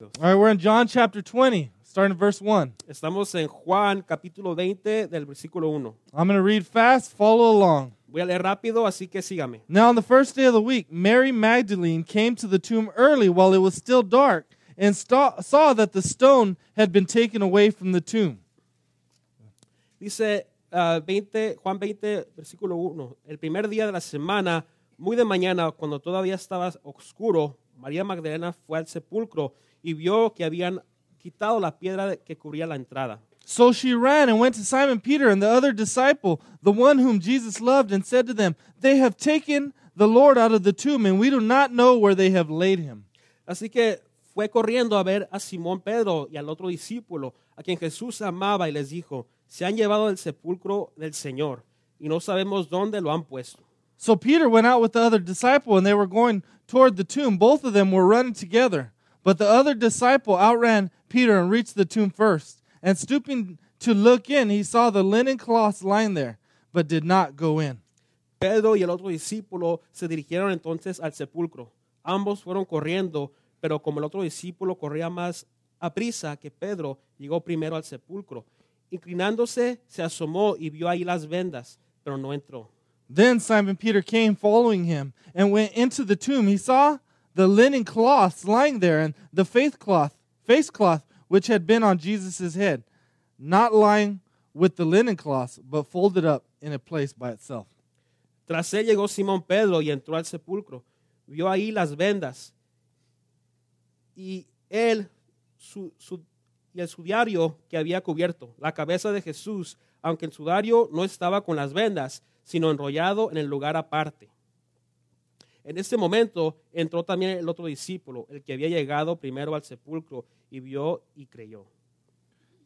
All right, we're in John chapter 20, starting at verse 1. Estamos en Juan capítulo 20 del versículo 1. I'm going to read fast, follow along. Voy a leer rápido, así que sígame. Now, on the first day of the week, Mary Magdalene came to the tomb early while it was still dark and sta- saw that the stone had been taken away from the tomb. Dice ah, 20, Juan 20, versículo 1. El primer día de la semana, muy de mañana, cuando todavía estaba oscuro, María Magdalena fue al sepulcro y vio que habían quitado la piedra que cubría la entrada. So she ran and went to Simon Peter and the other disciple, the one whom Jesus loved, and said to them, They have taken the Lord out of the tomb, and we do not know where they have laid him. Así que fue corriendo a ver a Simón Pedro y al otro discípulo, a quien Jesús amaba, y les dijo, se han llevado del sepulcro del Señor, y no sabemos dónde lo han puesto. So Peter went out with the other disciple, and they were going toward the tomb. Both of them were running together. But the other disciple outran Peter and reached the tomb first. And stooping to look in, he saw the linen cloths lying there, but did not go in. Pedro y el otro discípulo se dirigieron entonces al sepulcro. Ambos fueron corriendo, pero como el otro discípulo corría más a prisa que Pedro, llegó primero al sepulcro. Inclinándose, se asomó y vio ahí las vendas, pero no entró. Then Simon Peter came following him and went into the tomb. He saw the linen cloths lying there and the faith cloth, face cloth which had been on Jesus' head, not lying with the linen cloths, but folded up in a place by itself. Tras él llegó Simón Pedro y entró al sepulcro. Vio ahí las vendas y él su, su- y el sudario que había cubierto la cabeza de Jesús, aunque el sudario no estaba con las vendas, sino enrollado en el lugar aparte. En ese momento entró también el otro discípulo, el que había llegado primero al sepulcro, y vio y creyó.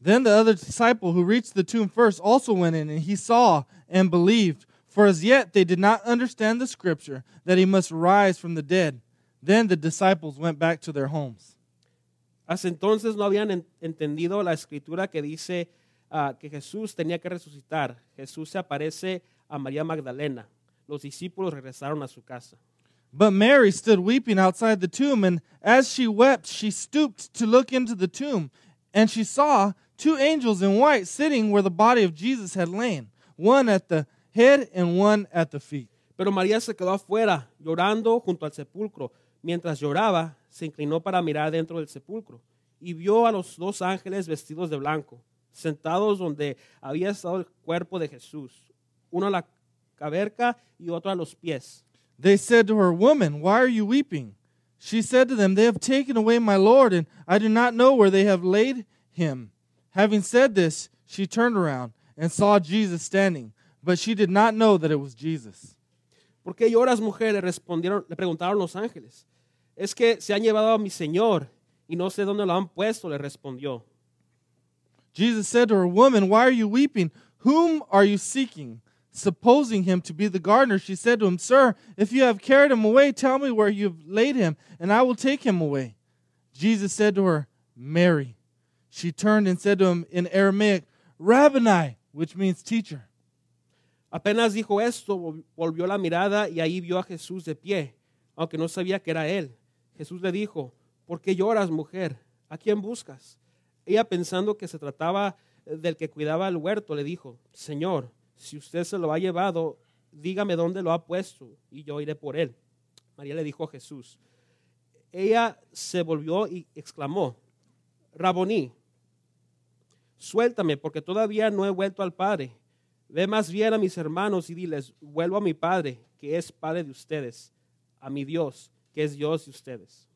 Then the other disciple who reached the tomb first also went in, and he saw and believed. For as yet they did not understand the scripture that he must rise from the dead. Then the disciples went back to their homes. Hasta entonces no habían en- entendido la escritura que dice ah, que Jesús tenía que resucitar. Jesús se aparece a María Magdalena. Los discípulos regresaron a su casa. But Mary stood weeping outside the tomb, and as she wept, she stooped to look into the tomb, and she saw two angels in white sitting where the body of Jesus had lain, one at the head and one at the feet. Pero María se quedó afuera, llorando junto al sepulcro. Mientras lloraba, se inclinó para mirar dentro del sepulcro y vio a los dos ángeles vestidos de blanco, sentados donde había estado el cuerpo de Jesús, uno a la caberca y otro a los pies. They said to her, Woman, why are you weeping? She said to them, They have taken away my Lord, and I do not know where they have laid him. Having said this, she turned around and saw Jesus standing, but she did not know that it was Jesus. ¿Por qué lloras, mujer? Le respondieron, le preguntaron los ángeles. Es que se han llevado a mi Señor y no sé dónde lo han puesto, le respondió. Jesus said to her, Woman, why are you weeping? Whom are you seeking? Supposing him to be the gardener, she said to him, Sir, if you have carried him away, tell me where you have laid him, and I will take him away. Jesus said to her, Mary. She turned and said to him in Aramaic, Rabboni, which means teacher. Apenas dijo esto, volvió la mirada y ahí vio a Jesús de pie, aunque no sabía que era él. Jesús le dijo, ¿por qué lloras, mujer? ¿A quién buscas? Ella pensando que se trataba del que cuidaba el huerto, le dijo, Señor, si usted se lo ha llevado, dígame dónde lo ha puesto y yo iré por él. María le dijo a Jesús. Ella se volvió y exclamó, Raboní, suéltame porque todavía no he vuelto al Padre. Ve más bien a mis hermanos y diles, vuelvo a mi Padre, que es Padre de ustedes, a mi Dios, que es Dios de ustedes.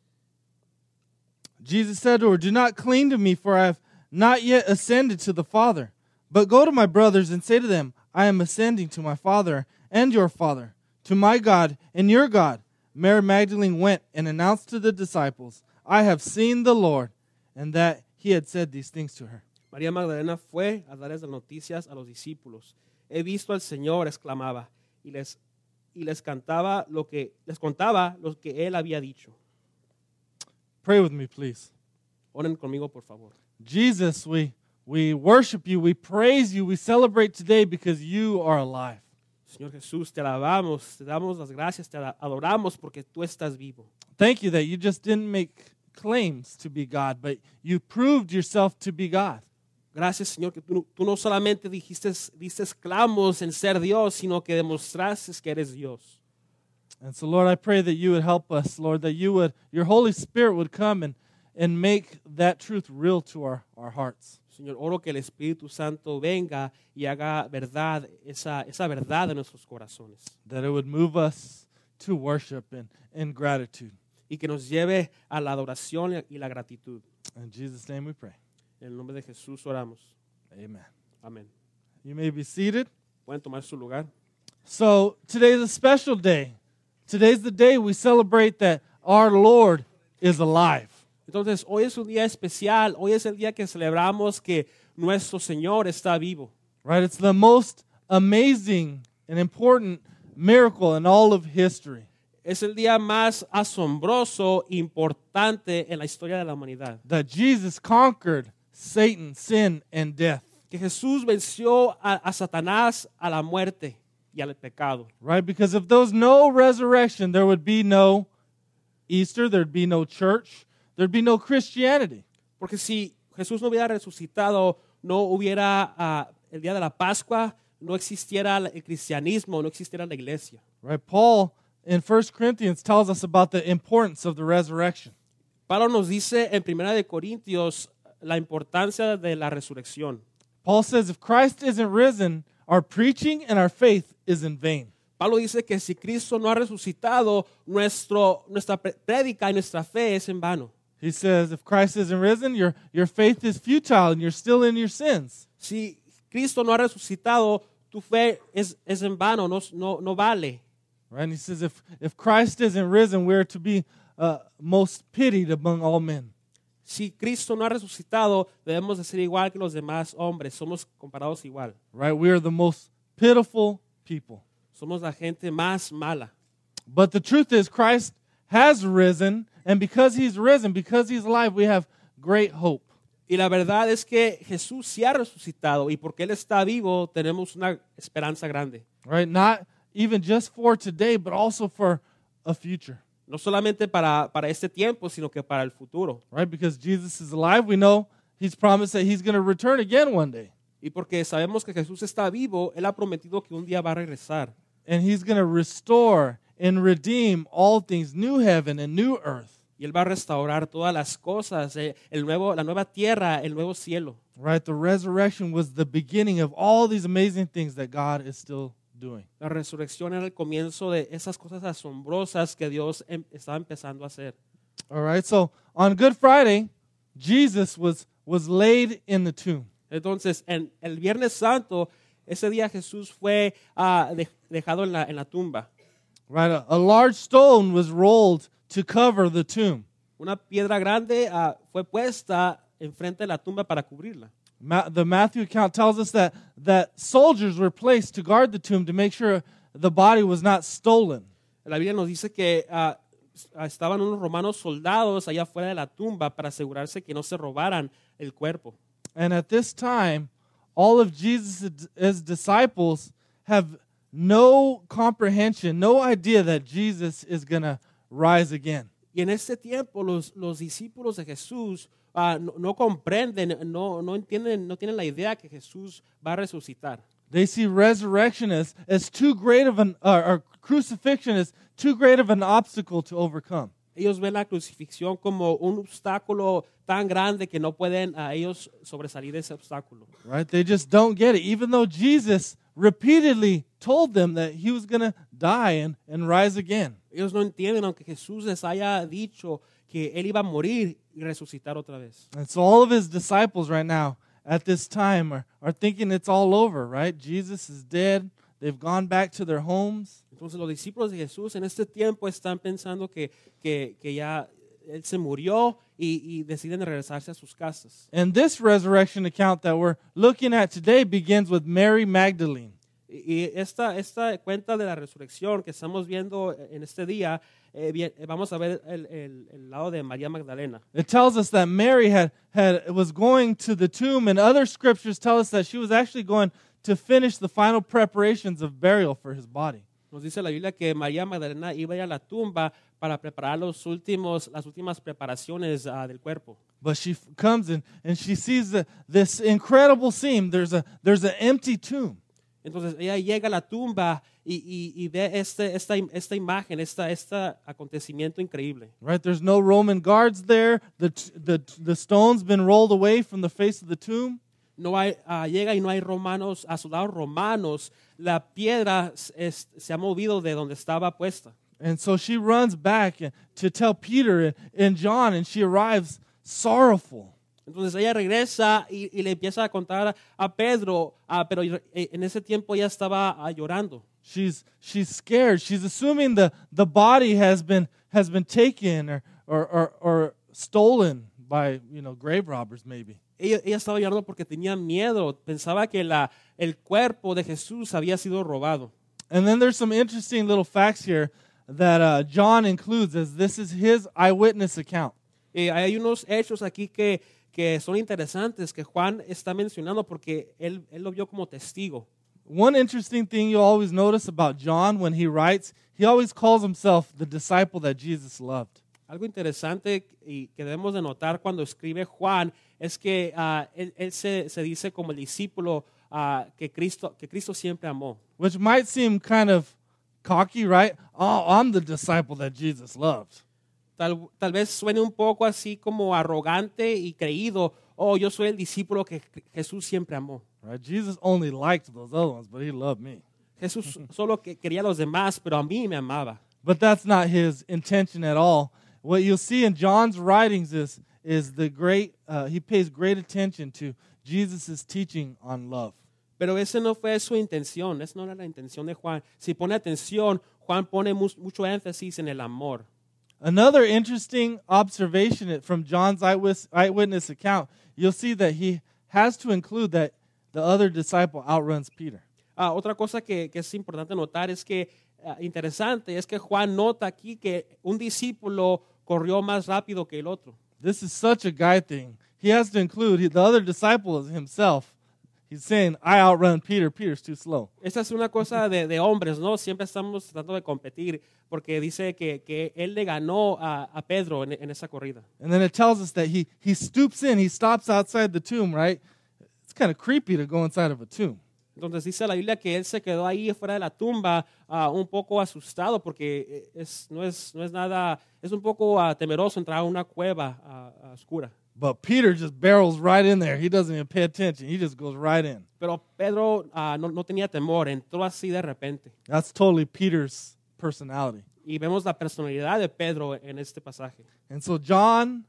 Jesus said to her, Do not cling to me, for I have not yet ascended to the Father. But go to my brothers and say to them, I am ascending to my Father and your Father, to my God and your God. Mary Magdalene went and announced to the disciples, I have seen the Lord, and that he had said these things to her. María Magdalena fue a darles las noticias a los discípulos. He visto al Señor, exclamaba, y les, y les cantaba lo que, les contaba lo que él había dicho. Pray with me, please. Oren conmigo, por favor. Jesus, we, we worship you, we praise you, we celebrate today because you are alive. Señor Jesús, te alabamos, te damos las gracias, te adoramos porque tú estás vivo. Thank you that you just didn't make claims to be God, but you proved yourself to be God. Gracias, Señor, que tú, tú no solamente dijiste, diste clamos en ser Dios, sino que demostraste que eres Dios. And so, Lord, I pray that you would help us, Lord, that you would, your Holy Spirit would come and, and make that truth real to our, our hearts. Señor, oro que el Espíritu Santo venga y haga verdad, esa, esa verdad en nuestros corazones. That it would move us to worship and, and gratitude. Y que nos lleve a la adoración y la gratitud. In Jesus' name we pray. En el nombre de Jesús oramos. Amen. Amén. You may be seated. Pueden tomar su lugar. So, today's a special day. Today's the day we celebrate that our Lord is alive. Entonces, hoy es un día especial. Hoy es el día que celebramos que nuestro Señor está vivo. Right? It's the most amazing and important miracle in all of history. Es el día más asombroso, importante en la historia de la humanidad. That Jesus conquered Satan, sin, and death. Que Jesús venció a, a Satanás, a la muerte y al pecado. Right? Because if there was no resurrection, there would be no Easter, there'd be no church, there'd be no Christianity. Porque si Jesús no hubiera resucitado, no hubiera ah, el día de la Pascua, no existiera el cristianismo, no existiera la iglesia. Right? Paul in 1 Corinthians tells us about the importance of the resurrection. Pablo nos dice en 1 de Corintios la importancia de la resurrección. Paul says if Christ isn't risen, our preaching and our faith is in vain. Pablo dice que si Cristo no ha resucitado, nuestro, nuestra prédica y nuestra fe es en vano. He says if Christ isn't risen, your, your faith is futile and you're still in your sins. Si Cristo no ha resucitado, tu fe es, es en vano, no, no, no vale. Right? And he says if, if Christ isn't risen, we're to be uh, most pitied among all men. Si Cristo no ha resucitado, debemos de ser igual que los demás hombres, somos comparados igual. Right? We are the most pitiful people. Somos la gente más mala. But the truth is, Christ has risen, and because he's risen, because he's alive, we have great hope. Y la verdad es que Jesús sí ha resucitado y porque Él está vivo tenemos una esperanza grande. Right? Not even just for today, but also for a future. No solamente para, para este tiempo, sino que para el futuro. Right? Because Jesus is alive, we know he's promised that he's going to return again one day. Y porque sabemos que Jesús está vivo, Él ha prometido que un día va a regresar. And he's going to restore and redeem all things, new heaven and new earth. Y Él va a restaurar todas las cosas, eh, el nuevo, la nueva tierra, el nuevo cielo. Right? The resurrection was the beginning of all these amazing things that God is still doing. La resurrección era el comienzo de esas cosas asombrosas que Dios em- estaba empezando a hacer. All right? So on Good Friday, Jesus was, was laid in the tomb. Entonces, en el Viernes Santo, ese día Jesús fue de- dejado en la, en la tumba. Right? A, a large stone was rolled to cover the tomb. Una piedra grande ah, fue puesta enfrente de la tumba para cubrirla. Ma- the Matthew account tells us that, that soldiers were placed to guard the tomb to make sure the body was not stolen. La Biblia nos dice que ah, estaban unos romanos soldados allá afuera de la tumba para asegurarse que no se robaran el cuerpo. And at this time, all of Jesus' disciples have no comprehension, no idea that Jesus is going to rise again. Y en este tiempo los, los discípulos de Jesús ah, no, no comprenden, no, no entienden, no tienen la idea que Jesús va a resucitar. They see resurrection as, as too great of an, uh, or crucifixion as too great of an obstacle to overcome. Ellos ven la crucifixión como un obstáculo tan grande que no pueden a ellos sobresalir ese obstáculo. Right? They just don't get it. Even though Jesus repeatedly told them that he was going to die and, and rise again. Ellos no entienden, aunque Jesús les haya dicho que Él iba a morir y resucitar otra vez. And so all of his disciples right now at this time are, are thinking it's all over, right? Jesus is dead. They've gone back to their homes. Entonces los discípulos de Jesús en este tiempo están pensando que, que, que ya Él se murió y, y deciden regresarse a sus casas. And this resurrection account that we're looking at today begins with Mary Magdalene. Y esta, esta cuenta de la resurrección que estamos viendo en este día, eh, bien, vamos a ver el, el- el lado de María Magdalena. It tells us that Mary had, had was going to the tomb, and other scriptures tell us that she was actually going to finish the final preparations of burial for his body. Nos dice la Biblia que María Magdalena iba a ir a la tumba para preparar los últimos, las últimas preparaciones ah, del cuerpo. But she comes in and she sees the, this incredible scene. There's a there's an empty tomb. Entonces ella llega a la tumba y, y- y ve este, esta, esta imagen, esta, este acontecimiento increíble. Right? There's no Roman guards there. The the the stone's been rolled away from the face of the tomb. No hay, ah, llega y no hay romanos, a soldados romanos. La piedra es- se ha movido de donde estaba puesta. And so she runs back to tell Peter and, John, and she arrives sorrowful. Entonces ella regresa y, y le empieza a contar a Pedro, ah, pero eh, en ese tiempo ella estaba ah, llorando. She's she's scared. She's assuming the, the body has been has been taken or, or, or, or stolen by you know grave robbers maybe. Ella, ella estaba llorando porque tenía miedo, pensaba que la, el cuerpo de Jesús había sido robado. And then there's some interesting little facts here that uh, John includes as this is his eyewitness account. Eh, hay unos hechos aquí que, que son interesantes que Juan está mencionando porque él, él lo vio como testigo. One interesting thing you'll always notice about John when he writes, he always calls himself the disciple that Jesus loved. Algo interesante y que debemos de notar cuando escribe Juan es que ah, él, él se, se dice como el discípulo ah, que, Cristo, que Cristo siempre amó. Which might seem kind of cocky, right? Oh, I'm the disciple that Jesus loved. Tal, tal vez suene un poco así como arrogante y creído, oh, yo soy el discípulo que Jesús siempre amó. Right? Jesus only liked those other ones, but he loved me. Jesús solo que quería a los demás, pero a mí me amaba. But that's not his intention at all. What you'll see in John's writings is, is the great, uh, he pays great attention to Jesus' teaching on love. Pero esa no fue su intención, esa no era la intención de Juan. Si pone atención, Juan pone mu- mucho énfasis en el amor. Another interesting observation from John's eyewitness, account, you'll see that he has to include that the other disciple outruns Peter. Ah, otra cosa que, que es importante notar es que, ah, interesante, es que Juan nota aquí que un discípulo corrió más rápido que el otro. This is such a guy thing. He has to include he, the other disciple is himself. He's saying, I outrun Peter. Peter's too slow. Esta es una cosa de, de hombres, ¿no? Siempre estamos tratando de competir porque dice que, que él le ganó a, a Pedro en, en esa corrida. And then it tells us that he, he stoops in, he stops outside the tomb, right? It's kind of creepy to go inside of a tomb. Entonces dice la Biblia que él se quedó ahí fuera de la tumba ah, un poco asustado porque es, no, es, no es nada, es un poco ah, temeroso entrar a una cueva ah, oscura. But Peter just barrels right in there. He doesn't even pay attention. He just goes right in. Pero Pedro ah, no, no tenía temor, entró así de repente. That's totally Peter's personality. Y vemos la personalidad de Pedro en este pasaje. And so John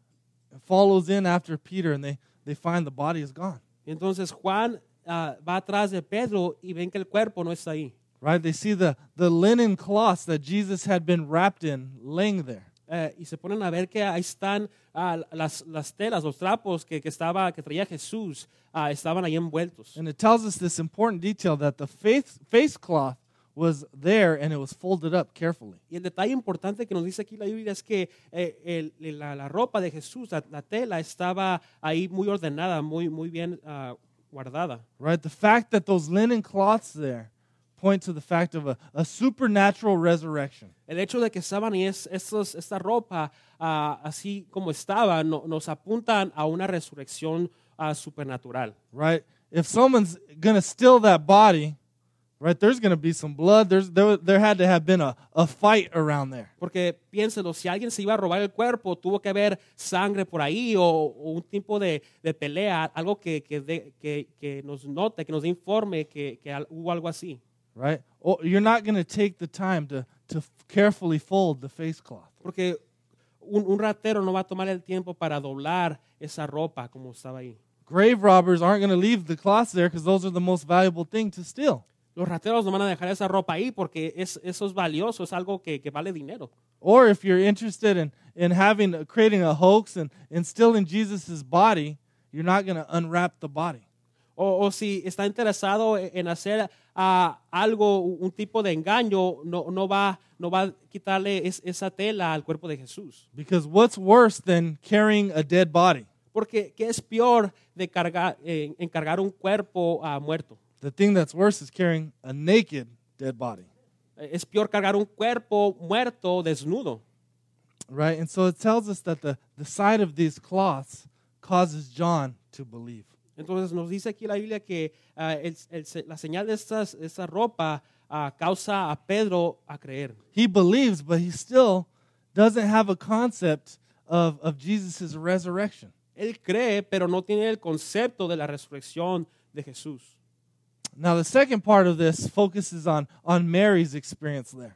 follows in after Peter and they, they find the body is gone. Entonces Juan ah, va atrás de Pedro y ven que el cuerpo no está ahí. Right? They see the, the linen cloths that Jesus had been wrapped in laying there. Eh, y se ponen a ver que ahí están ah, las, las telas, los trapos que, que, estaba, que traía Jesús, ah, estaban ahí envueltos. And it tells us this important detail that the face, face cloth was there and it was folded up carefully. Y el detalle importante que nos dice aquí la Biblia es que eh, el- la, la ropa de Jesús, la, la tela, estaba ahí muy ordenada, muy, muy bien ah, guardada. Right? The fact that those linen cloths there point to the fact of a, a supernatural resurrection. El hecho de que estaban ahí es, estos- esta ropa ah, así como estaba no- nos apuntan a una resurrección ah, supernatural. Right? If someone's going to steal that body, right, there's going to be some blood. There's, there, there had to have been a, a fight around there. Porque piénselo, si alguien se iba a robar el cuerpo, tuvo que haber sangre por ahí o, o un tipo de, de pelea, algo que, que, de- que- que nos note, que nos informe que, que hubo algo así. Right? Or you're not going to take the time to, to carefully fold the face cloth. Porque un, un ratero no va a tomar el tiempo para doblar esa ropa como estaba ahí. Grave robbers aren't going to leave the cloths there because those are the most valuable thing to steal. Los rateros no van a dejar esa ropa ahí porque es, eso es valioso, es algo que, que vale dinero. Or if you're interested in, in having creating a hoax and, and stealing Jesus' body, you're not going to unwrap the body. O, o si está interesado en hacer ah, algo, un tipo de engaño, no, no, va, no va a quitarle es- esa tela al cuerpo de Jesús. Because what's worse than carrying a dead body? Porque ¿qué es peor de cargar, eh, encargar un cuerpo ah, muerto? The thing that's worse is carrying a naked dead body. Es peor cargar un cuerpo muerto desnudo. Right? And so it tells us that the, the sight of these cloths causes John to believe. Entonces nos dice aquí la Biblia que ah, el- el se- la señal de estas, esta ropa ah, causa a Pedro a creer. He believes, but he still doesn't have a concept of, of Jesus' resurrection. Él cree, pero no tiene el concepto de la resurrección de Jesús. Now, the second part of this focuses on, on Mary's experience there.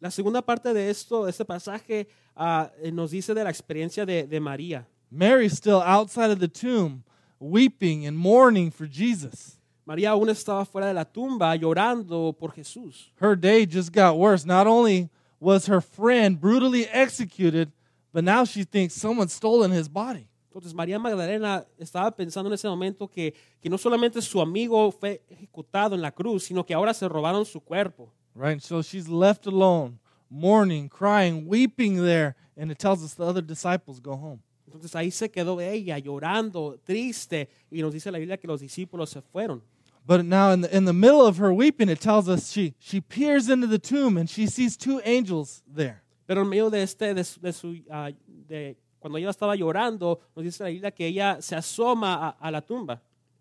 La segunda parte de esto, este pasaje, ah, eh, nos dice de la experiencia de, de María. Mary's still outside of the tomb, weeping and mourning for Jesus. María aún estaba fuera de la tumba llorando por Jesús. Her day just got worse. Not only was her friend brutally executed, but now she thinks someone's stolen his body. Entonces María Magdalena estaba pensando en ese momento que, que no solamente su amigo fue ejecutado en la cruz, sino que ahora se robaron su cuerpo. Right? So she's left alone, mourning, crying, weeping there, and it tells us the other disciples go home. Entonces ahí se quedó ella llorando, triste, y nos dice la Biblia que los discípulos se fueron. But now in the, in the middle of her weeping, it tells us she, she peers into the tomb and she sees two angels there. Pero en medio de este, de, su- de su, ah, de- cuando ella estaba llorando, nos dice la Biblia que ella se asoma a, a la tumba.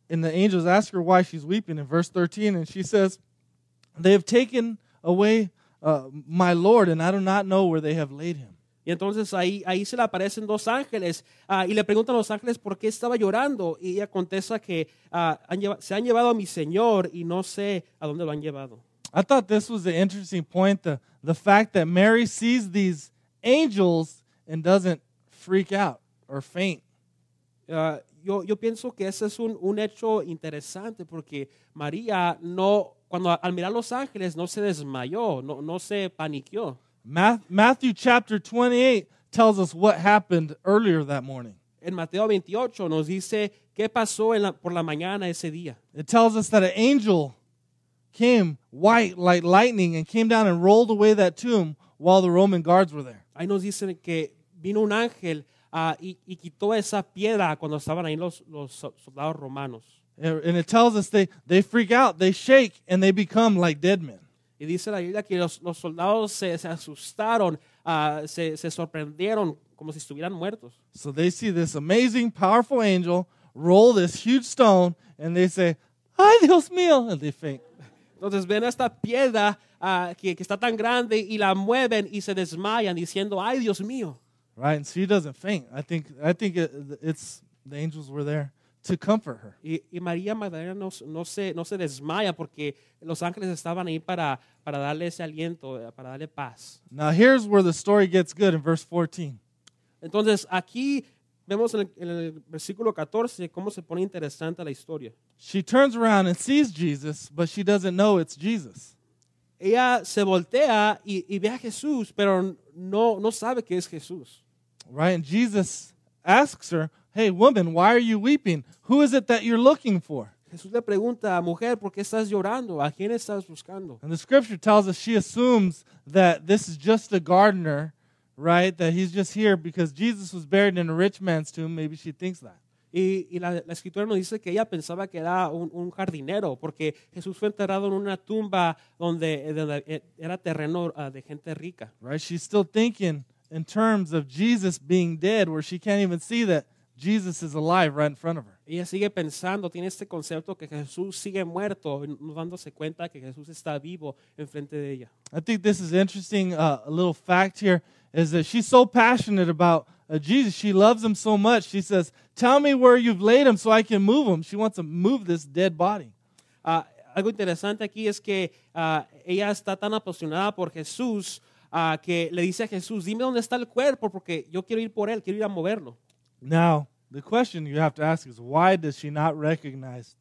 And the angels ask her why she's weeping in verse 13, and she says, They have taken away uh, my Lord, and I do not know where they have laid him. Y entonces ahí, ahí se le aparecen dos ángeles ah, y le preguntan a los ángeles por qué estaba llorando. Y ella contesta que ah, han lleva- se han llevado a mi Señor y no sé a dónde lo han llevado. I thought this was an interesting point the, the fact that Mary sees these angels and doesn't freak out or faint. Ah, yo, yo pienso que ese es un, un hecho interesante porque María no, cuando al mirar los ángeles no se desmayó, no, no se paniqueó. Matthew chapter 28 tells us what happened earlier that morning. En Mateo 28 nos dice qué pasó en la- por la mañana ese día. It tells us that an angel came white like lightning and came down and rolled away that tomb while the Roman guards were there. Ahí nos dicen que vino un ángel ah, y, y quitó esa piedra cuando estaban ahí los, los soldados romanos. And it tells us they, they freak out, they shake, and they become like dead men. Y dice la Biblia que los, los soldados se, se asustaron, ah, se, se sorprendieron como si estuvieran muertos. So they see this amazing, powerful angel roll this huge stone, and they say, Ay, Dios mío, and they faint. Entonces ven esta piedra ah, que, que está tan grande y la mueven y se desmayan diciendo, ay Dios mío. Right? And she doesn't faint. I think, I think it, it's the angels were there to comfort her. Y, y María Magdalena no, no, se, no se desmaya porque los ángeles estaban ahí para, para darle ese aliento, eh, para darle paz. Now, here's where the story gets good in verse 14. Entonces aquí vemos en el, en el versículo 14 cómo se pone interesante la historia. She turns around and sees Jesus, but she doesn't know it's Jesus. Ella se voltea y, y ve a Jesús, pero no, no sabe que es Jesús. Right? And Jesus asks her, Hey, woman, why are you weeping? Who is it that you're looking for? Jesús le pregunta, mujer, ¿por qué estás llorando? ¿A quién estás buscando? And the scripture tells us she assumes that this is just a gardener, right? That he's just here because Jesus was buried in a rich man's tomb. Maybe she thinks that. Y, y la, la escritura nos dice que ella pensaba que era un, un jardinero, porque Jesús fue enterrado en una tumba donde, donde era terreno ah, de gente rica. Right? She's still thinking in terms of Jesus being dead, where she can't even see that Jesus is alive right in front of her. Ella sigue pensando, tiene este concepto que Jesús sigue muerto, no dándose cuenta que Jesús está vivo enfrente de ella. I think this is interesting. Uh, a little fact here is that she's so passionate about uh, Jesus. She loves him so much. She says, Tell me where you've laid him so I can move him. She wants to move this dead body. Ah, algo interesante aquí es que ah, ella está tan apasionada por Jesús ah, que le dice a Jesús, dime dónde está el cuerpo porque yo quiero ir por él, quiero ir a moverlo. Now, the question you have to ask is why does she not recognize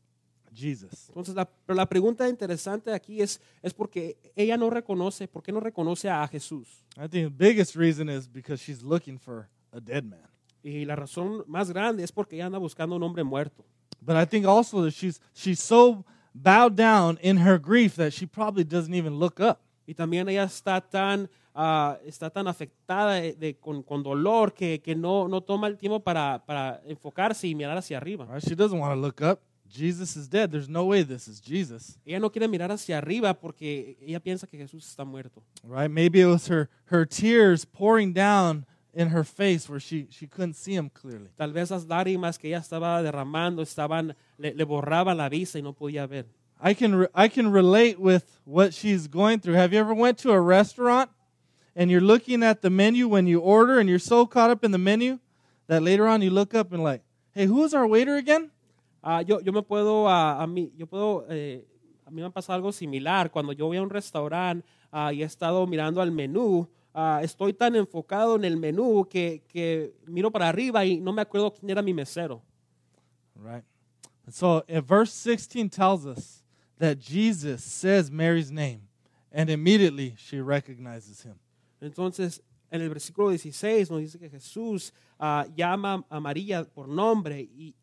Jesus? Entonces, la, pero la pregunta interesante aquí es, es porque ella no reconoce, ¿por qué no reconoce a Jesús? I think the biggest reason is because she's looking for a dead man. Y la razón más grande es porque ella anda buscando un hombre muerto. But I think also that she's she's so bowed down in her grief that she probably doesn't even look up. Y también ella está tan, ah, está tan afectada de, de- con, con dolor que, que no, no toma el tiempo para, para enfocarse y mirar hacia arriba. Right? She doesn't want to look up. Jesus is dead. There's no way this is Jesus. Ella no quiere mirar hacia arriba porque ella piensa que Jesús está muerto. Right? Maybe it was her her tears pouring down in her face where she, she couldn't see him clearly. Tal vez las lágrimas que ella estaba derramando estaban, le, le borraban la vista y no podía ver. I can, I can relate with what she's going through. Have you ever went to a restaurant and you're looking at the menu when you order and you're so caught up in the menu that later on you look up and like, hey, who is our waiter again? Ah, yo, yo me puedo, ah, a mí, yo puedo, eh, a mí me ha pasado algo similar. Cuando yo voy a un restaurante ah, y he estado mirando al menú, estoy tan enfocado en el menú que, que miro para arriba y no me acuerdo quién era mi mesero. Right. So uh, verse 16 tells us that Jesus says Mary's name and immediately she recognizes him. Entonces, en el versículo 16 nos dice que Jesús ah, llama a María por nombre y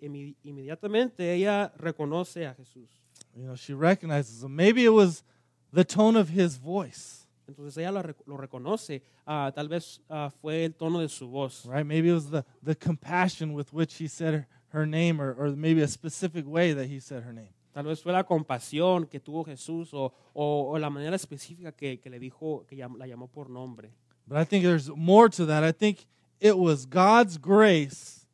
inmediatamente ella reconoce a Jesús. You know, she recognizes him. Maybe it was the tone of his voice, Entonces ella lo, lo reconoce. Ah, tal vez ah, fue el tono de su voz. right? Maybe it was the, the compassion with which he said her, her name or, or maybe a specific way that he said her name. Tal vez fue la compasión que tuvo Jesús o, o- o la manera específica que, que le dijo, que llam- la llamó por nombre. But I think there's more to that. I think it was God's grace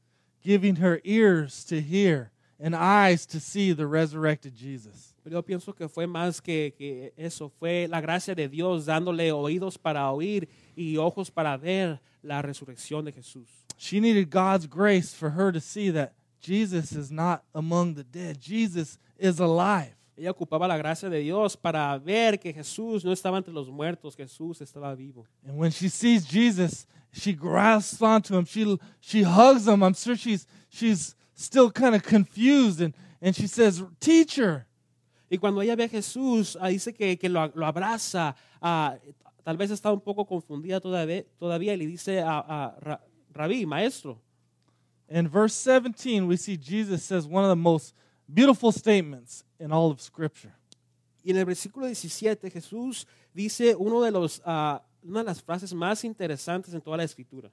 giving her ears to hear and eyes to see the resurrected Jesus. Pero yo pienso que fue más que, que eso, fue la gracia de Dios dándole oídos para oír y ojos para ver la resurrección de Jesús. She needed God's grace for her to see that Jesus is not among the dead. Jesus is alive. Ella ocupaba la gracia de Dios para ver que Jesús no estaba entre los muertos, Jesús estaba vivo. And when she sees Jesus, she grasps onto him. She she hugs him. I'm sure she's she's still kind of confused and and she says, "Teacher." Y cuando ella ve a Jesús, dice que, que lo, lo abraza, ah, tal vez está un poco confundida todavía, todavía y le dice a, a Ra- Rabí, maestro. In verse 17, we see Jesus says one of the most beautiful statements in all of Scripture. Y en el versículo 17 Jesús dice uno de los, ah, una de las frases más interesantes en toda la escritura.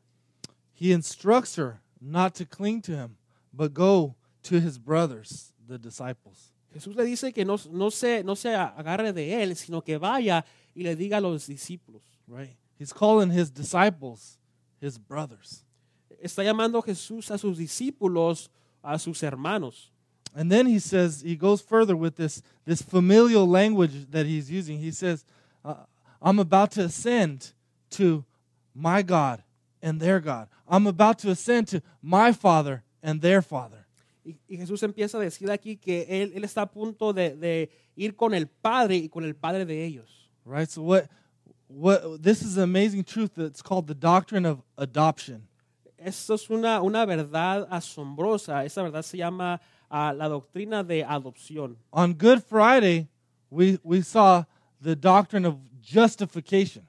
He instructs her not to cling to him, but go to his brothers, the disciples. Jesús le dice que no, no, se, no se agarre de él, sino que vaya y le diga a los discípulos. Right? He's calling his disciples his brothers. Está llamando Jesús a sus discípulos, a sus hermanos. And then he says, he goes further with this, this familial language that he's using. He says, uh, I'm about to ascend to my God and their God. I'm about to ascend to my Father and their Father. Y, y Jesús empieza a decir aquí que él, él está a punto de, de ir con el Padre y con el Padre de ellos. Right? So, what, what, this is an amazing truth that's called the doctrine of adoption. Esto es una, una verdad asombrosa. Esa verdad se llama ah, la doctrina de adopción. On Good Friday, we, we saw the doctrine of justification.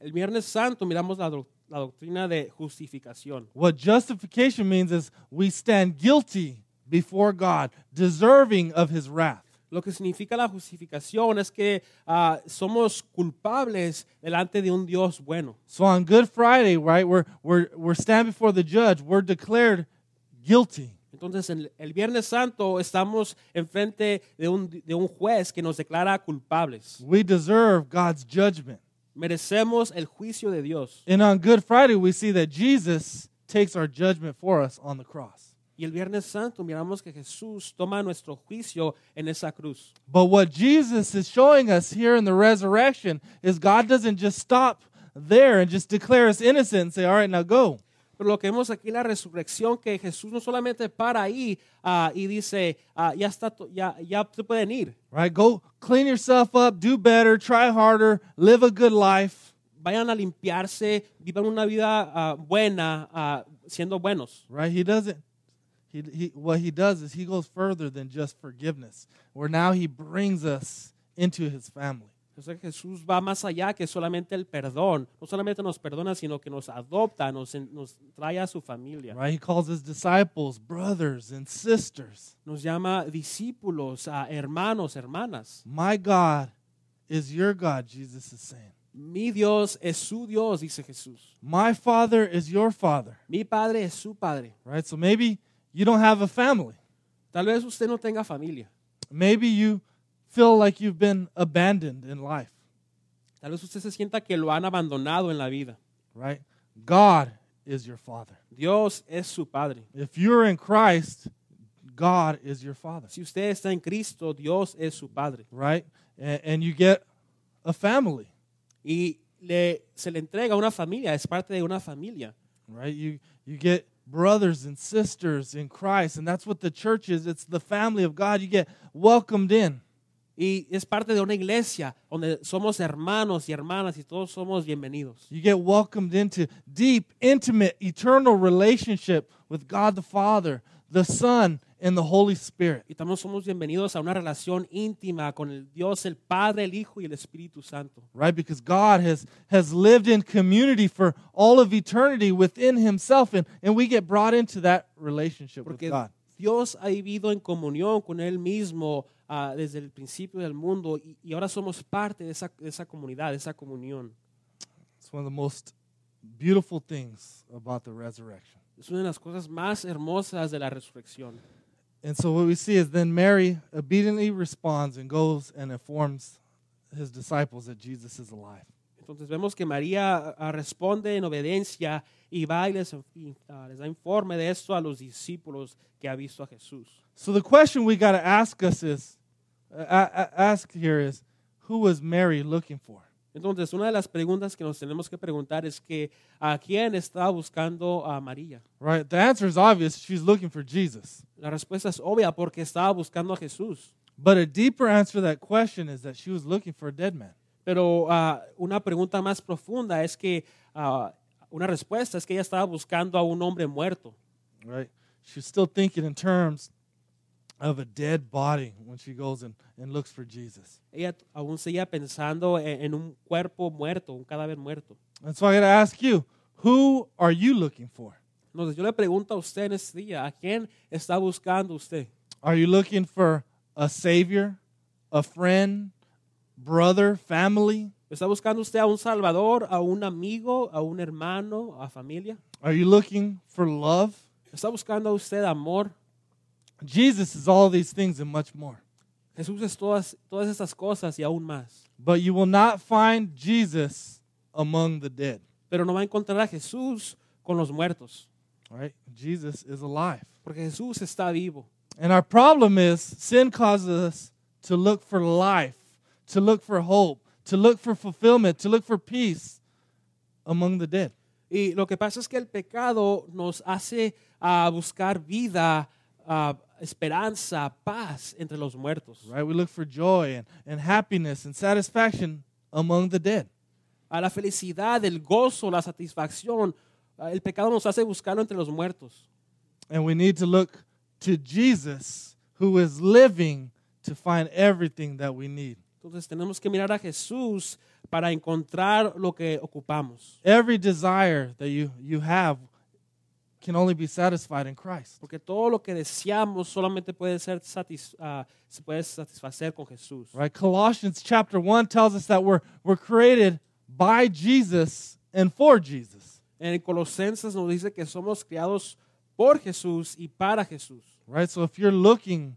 El Viernes Santo miramos la, doc- la doctrina de justificación. What justification means is we stand guilty before God, deserving of his wrath. Lo que significa la justificación es que ah, somos culpables delante de un Dios bueno. So on Good Friday, right, we're, we're, we're stand before the judge, we're declared guilty. Entonces, en el Viernes Santo estamos enfrente de un, de un juez que nos declara culpables. We deserve God's judgment. Merecemos el juicio de Dios. And on Good Friday, we see that Jesus takes our judgment for us on the cross. Y el Viernes Santo miramos que Jesús toma nuestro juicio en esa cruz. But what Jesus is showing us here in the resurrection is God doesn't just stop there and just declare us innocent and say, all right, now go. Pero lo que vemos aquí en la resurrección, que Jesús no solamente para ahí ah, y dice, ah, ya, está, ya, ya se pueden ir. Right? Go clean yourself up, do better, try harder, live a good life. Vayan a limpiarse, vivan una vida ah, buena, siendo buenos. Right? He doesn't. He, he, what he does is he goes further than just forgiveness, where now he brings us into his family. Que Jesús va más allá que solamente el perdón. No solamente nos perdona, sino que nos adopta, nos, nos trae a su familia. Right? He calls his disciples brothers and sisters. Nos llama discípulos, a hermanos, hermanas. My God is your God, Jesus is saying. Mi Dios es su Dios, dice Jesús. My Father is your Father. Mi Padre es su Padre. Right? So maybe you don't have a family. Tal vez usted no tenga familia. Maybe you feel like you've been abandoned in life. Tal vez usted se sienta que lo han abandonado en la vida. Right? God is your father. Dios es su Padre. If you're in Christ, God is your father, Si usted está en Cristo, Dios es su Padre. right? And, and you get a family, Y le, se le entrega una familia, es parte de una familia. right? You you get brothers and sisters in Christ, and that's what the church is. It's the family of God. You get welcomed in. Y es parte de una iglesia donde somos hermanos y hermanas y todos somos bienvenidos. You get welcomed into deep, intimate, eternal relationship with God the Father, the Son, and the Holy Spirit. Y también somos bienvenidos a una relación íntima con el Dios, el Padre, el Hijo y el Espíritu Santo. right? Because God has, has lived in community for all of eternity within Himself, and, and we get brought into that relationship with Porque God. Dios ha vivido en comunión con Él mismo ah, desde el principio del mundo y, y ahora somos parte de esa, de esa comunidad, de esa comunión. It's one of the most beautiful things about the resurrection. Es una de las cosas más hermosas de la resurrección. And so what we see is then Mary obediently responds and goes and informs his disciples that Jesus is alive. Entonces vemos que María ah, responde en obediencia y va y les, ah, les da informe de esto a los discípulos que ha visto a Jesús. So the question we got to ask us is, uh, ask here is, who was Mary looking for? Entonces, una de las preguntas que nos tenemos que preguntar es que a quién está buscando a María. Right? The answer is obvious. She's looking for Jesus. La respuesta es obvia porque estaba buscando a Jesús. But a deeper answer to that question is that she was looking for a dead man. Pero ah, una pregunta más profunda es que ah, una respuesta es que ella estaba buscando a un hombre muerto. Right? She's still thinking in terms of a dead body when she goes and, and looks for Jesus. Ella aún seguía pensando en, en un cuerpo muerto, un cadáver muerto. And so I got to ask you, who are you looking for? Entonces yo le pregunto a usted en este día, ¿a quién está buscando usted? Are you looking for a savior, a friend, brother, family? ¿Está buscando usted a un salvador, a un amigo, a un hermano, a familia? Are you looking for love? ¿Está buscando usted amor? Jesus is all these things and much more. Jesús es todas, todas estas cosas y aún más. But you will not find Jesus among the dead. Pero no va a encontrar a Jesús con los muertos, Right? Jesus is alive. porque Jesús está vivo. And our problem is sin causes us to look for life, to look for hope, to look for fulfillment, to look for peace among the dead. Y lo que pasa es que el pecado nos hace ah, buscar vida, ah, esperanza, paz entre los muertos. Right? We look for joy and, and happiness and satisfaction among the dead. A la felicidad, el gozo, la satisfacción. ah, el pecado nos hace buscarlo entre los muertos. And we need to look to Jesus who is living to find everything that we need. Entonces tenemos que mirar a Jesús para encontrar lo que ocupamos. Every desire that you, you have can only be satisfied in Christ. Porque todo lo que deseamos solamente puede ser satis- ah, se puede satisfacer con Jesús. Right? Colossians chapter 1 tells us that we're, we're created by Jesus and for Jesus. En Colosenses nos dice que somos criados por Jesús y para Jesús. Right? So if you're looking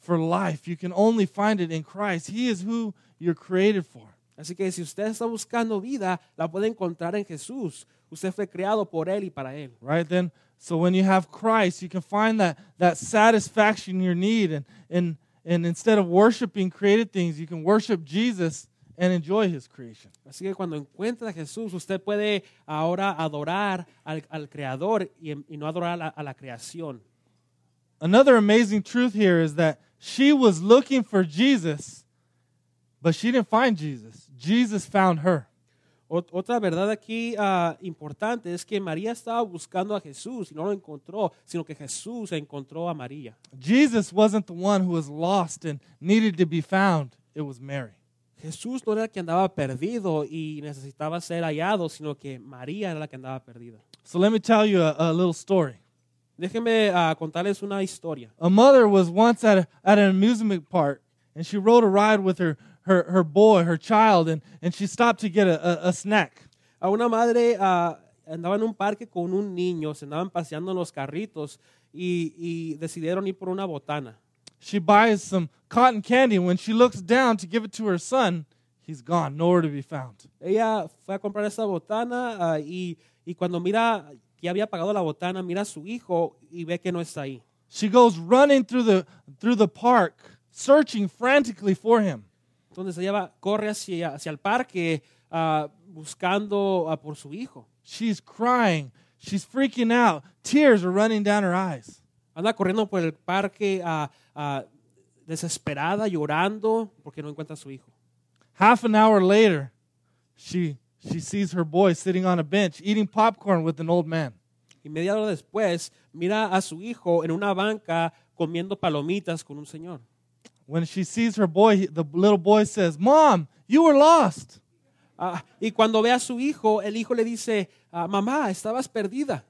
for life, you can only find it in Christ. He is who you're created for. Así que si usted está buscando vida, la puede encontrar en Jesús. Usted fue criado por Él y para Él. Right? Then so when you have Christ, you can find that that satisfaction you need and and and instead of worshiping created things, you can worship Jesus and enjoy his creation. Así que cuando encuentra a Jesús, usted puede ahora adorar al, al Creador y, y no adorar a a la creación. Another amazing truth here is that she was looking for Jesus, but she didn't find Jesus. Jesus found her. Otra verdad aquí ah, importante es que María estaba buscando a Jesús y no lo encontró, sino que Jesús encontró a María. Jesus wasn't the one who was lost and needed to be found. It was Mary. Jesús no era el que andaba perdido y necesitaba ser hallado, sino que María era la que andaba perdida. So let me tell you a, a little story. Déjenme ah, contarles una historia. A mother was once at, a, at an amusement park and she rode a ride with her, her, her boy, her child, and, and she stopped to get a, a, a snack. A una madre ah, andaba en un parque con un niño, se andaban paseando en los carritos y, y decidieron ir por una botana. She buys some cotton candy, and when she looks down to give it to her son, he's gone, nowhere to be found. Ella fue a comprar esa botana ah, y, y cuando mira que había apagado la botana, mira a su hijo y ve que no está ahí. She goes running through the through the park, searching frantically for him. Entonces ella va- corre hacia, hacia el parque ah, buscando ah, por su hijo. She's crying. She's freaking out. Tears are running down her eyes. Anda corriendo por el parque ah, desesperada, llorando porque no encuentra a su hijo. Half an hour later, she she sees her boy sitting on a bench eating popcorn with an old man. Y media hora después mira a su hijo en una banca comiendo palomitas con un señor. When she sees her boy, the little boy says, "Mom, you were lost." Ah, y cuando ve a su hijo, el hijo le dice, ah, mamá, estabas perdida.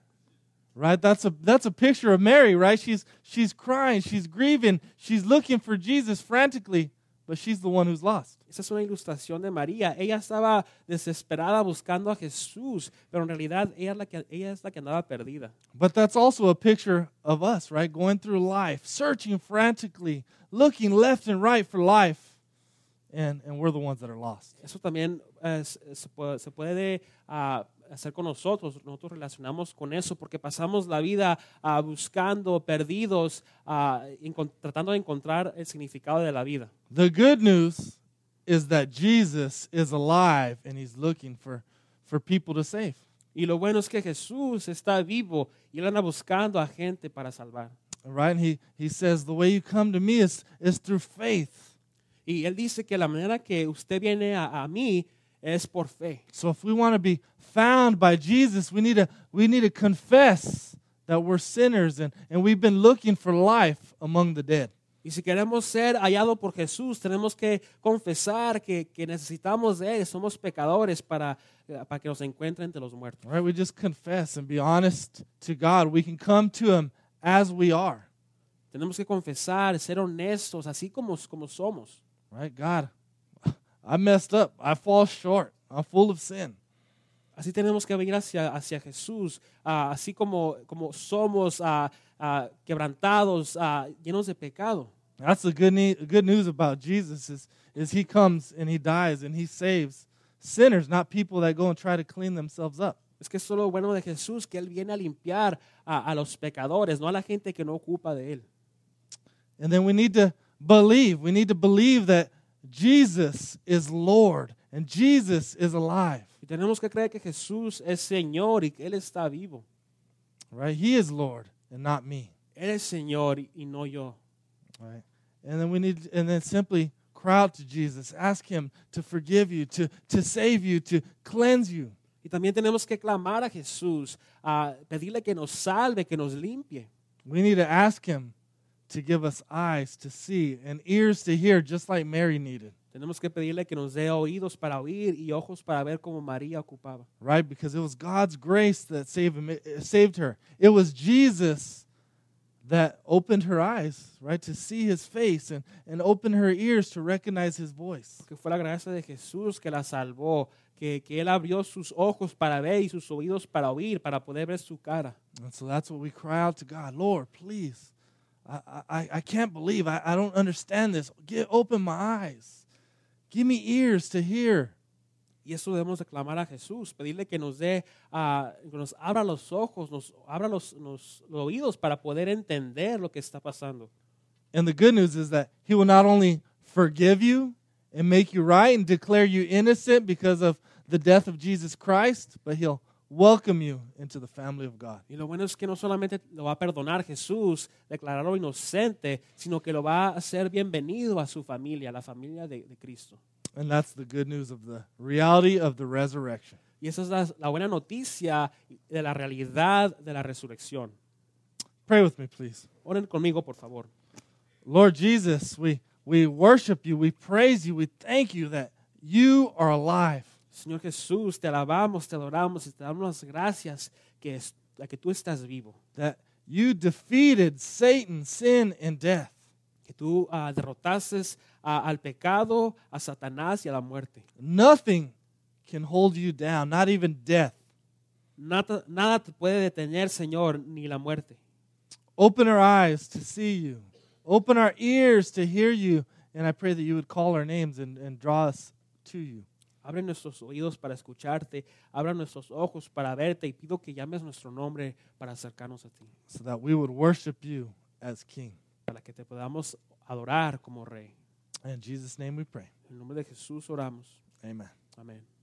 Right? That's a that's a picture of Mary, right? She's she's crying, she's grieving, she's looking for Jesus frantically, but she's the one who's lost. Esa es una ilustración de María. Ella estaba desesperada buscando a Jesús, pero en realidad ella es la que, ella es la que andaba perdida. But that's also a picture of us, right? Going through life, searching frantically, looking left and right for life, and and we're the ones that are lost. Eso también eh, se, puede, ah, hacer con nosotros. Nosotros relacionamos con eso porque pasamos la vida ah, buscando, perdidos, ah, tratando de encontrar el significado de la vida. The good news is that Jesus is alive and he's looking for for people to save. Y lo bueno es que Jesús está vivo y él anda buscando a gente para salvar. Right? And he he says the way you come to me is is through faith. Y él dice que la manera que usted viene a, a mí es por fe. So if we want to be found by Jesus, we need to we need to confess that we're sinners and, and we've been looking for life among the dead. Y si queremos ser hallados por Jesús, tenemos que confesar que, que necesitamos de Él, somos pecadores para, para que nos encuentre entre los muertos. Right? We just confess and be honest to God. We can come to him as we are. Tenemos que confesar, ser honestos, así como, como somos. Right? God, I messed up. I fall short. I'm full of sin. Así tenemos que venir hacia, hacia Jesús, ah, así como, como somos ah, ah, quebrantados, llenos de pecado. That's the good, ne- good news about Jesus is, is he comes and he dies and he saves sinners, not people that go and try to clean themselves up. Es que es lo bueno de Jesús, que Él viene a limpiar a, a los pecadores, no a la gente que no ocupa de Él. And then we need to believe. We need to believe that Jesus is Lord and Jesus is alive. Y tenemos que creer que Jesús es Señor y que Él está vivo. Right? He is Lord and not me. Él es Señor y- no yo. Right? And then we need and then simply cry out to Jesus. Ask him to forgive you, to to save you, to cleanse you. Y también tenemos que clamar a Jesús, a pedirle que nos salve, que nos limpie. We need to ask him to give us eyes to see and ears to hear just like Mary needed. Tenemos que pedirle que nos dé oídos para oír y ojos para ver como María ocupaba. right? Because it was God's grace that saved him, eh, saved her. It was Jesus that opened her eyes, right, to see his face and, and opened her ears to recognize his voice. Que fue la gracia de Jesús que la salvó, que, que Él abrió sus ojos para ver y sus oídos para oír, para poder ver su cara. And so that's what we cry out to God, Lord, please. I, I, I can't believe, I, I don't understand this. Get, open my eyes. Give me ears to hear. Y eso debemos de clamar a Jesús, pedirle que nos dé, ah, que nos abra los ojos, nos abra los, los- los oídos para poder entender lo que está pasando. And the good news is that he will not only forgive you and make you right and declare you innocent because of the death of Jesus Christ, but he'll welcome you into the family of God. Y lo bueno es que no solamente lo va a perdonar Jesús, declararlo inocente, sino que lo va a hacer bienvenido a su familia, la familia de, de Cristo. And that's the good news of the reality of the resurrection. Y esa es la, la buena noticia de la realidad de la resurrección. Pray with me, please. Oren conmigo, por favor. Lord Jesus, we, we worship you, we praise you, we thank you that you are alive. Señor Jesús, te alabamos, te adoramos y te damos las gracias que, es- a que tú estás vivo, that you defeated Satan, sin, and death. que tú ah, derrotases a- al pecado, a Satanás y a la muerte. Nothing can hold you down, not even death. Nada, nada te puede detener, Señor, ni la muerte. Open our eyes to see you, open our ears to hear you, and I pray that you would call our names and, and draw us to you. Abre nuestros oídos para escucharte, abra nuestros ojos para verte y pido que llames nuestro nombre para acercarnos a ti, so that we would worship you as King. para que te podamos adorar como Rey. In Jesus' name we pray. En el nombre de Jesús oramos. Amen. Amén.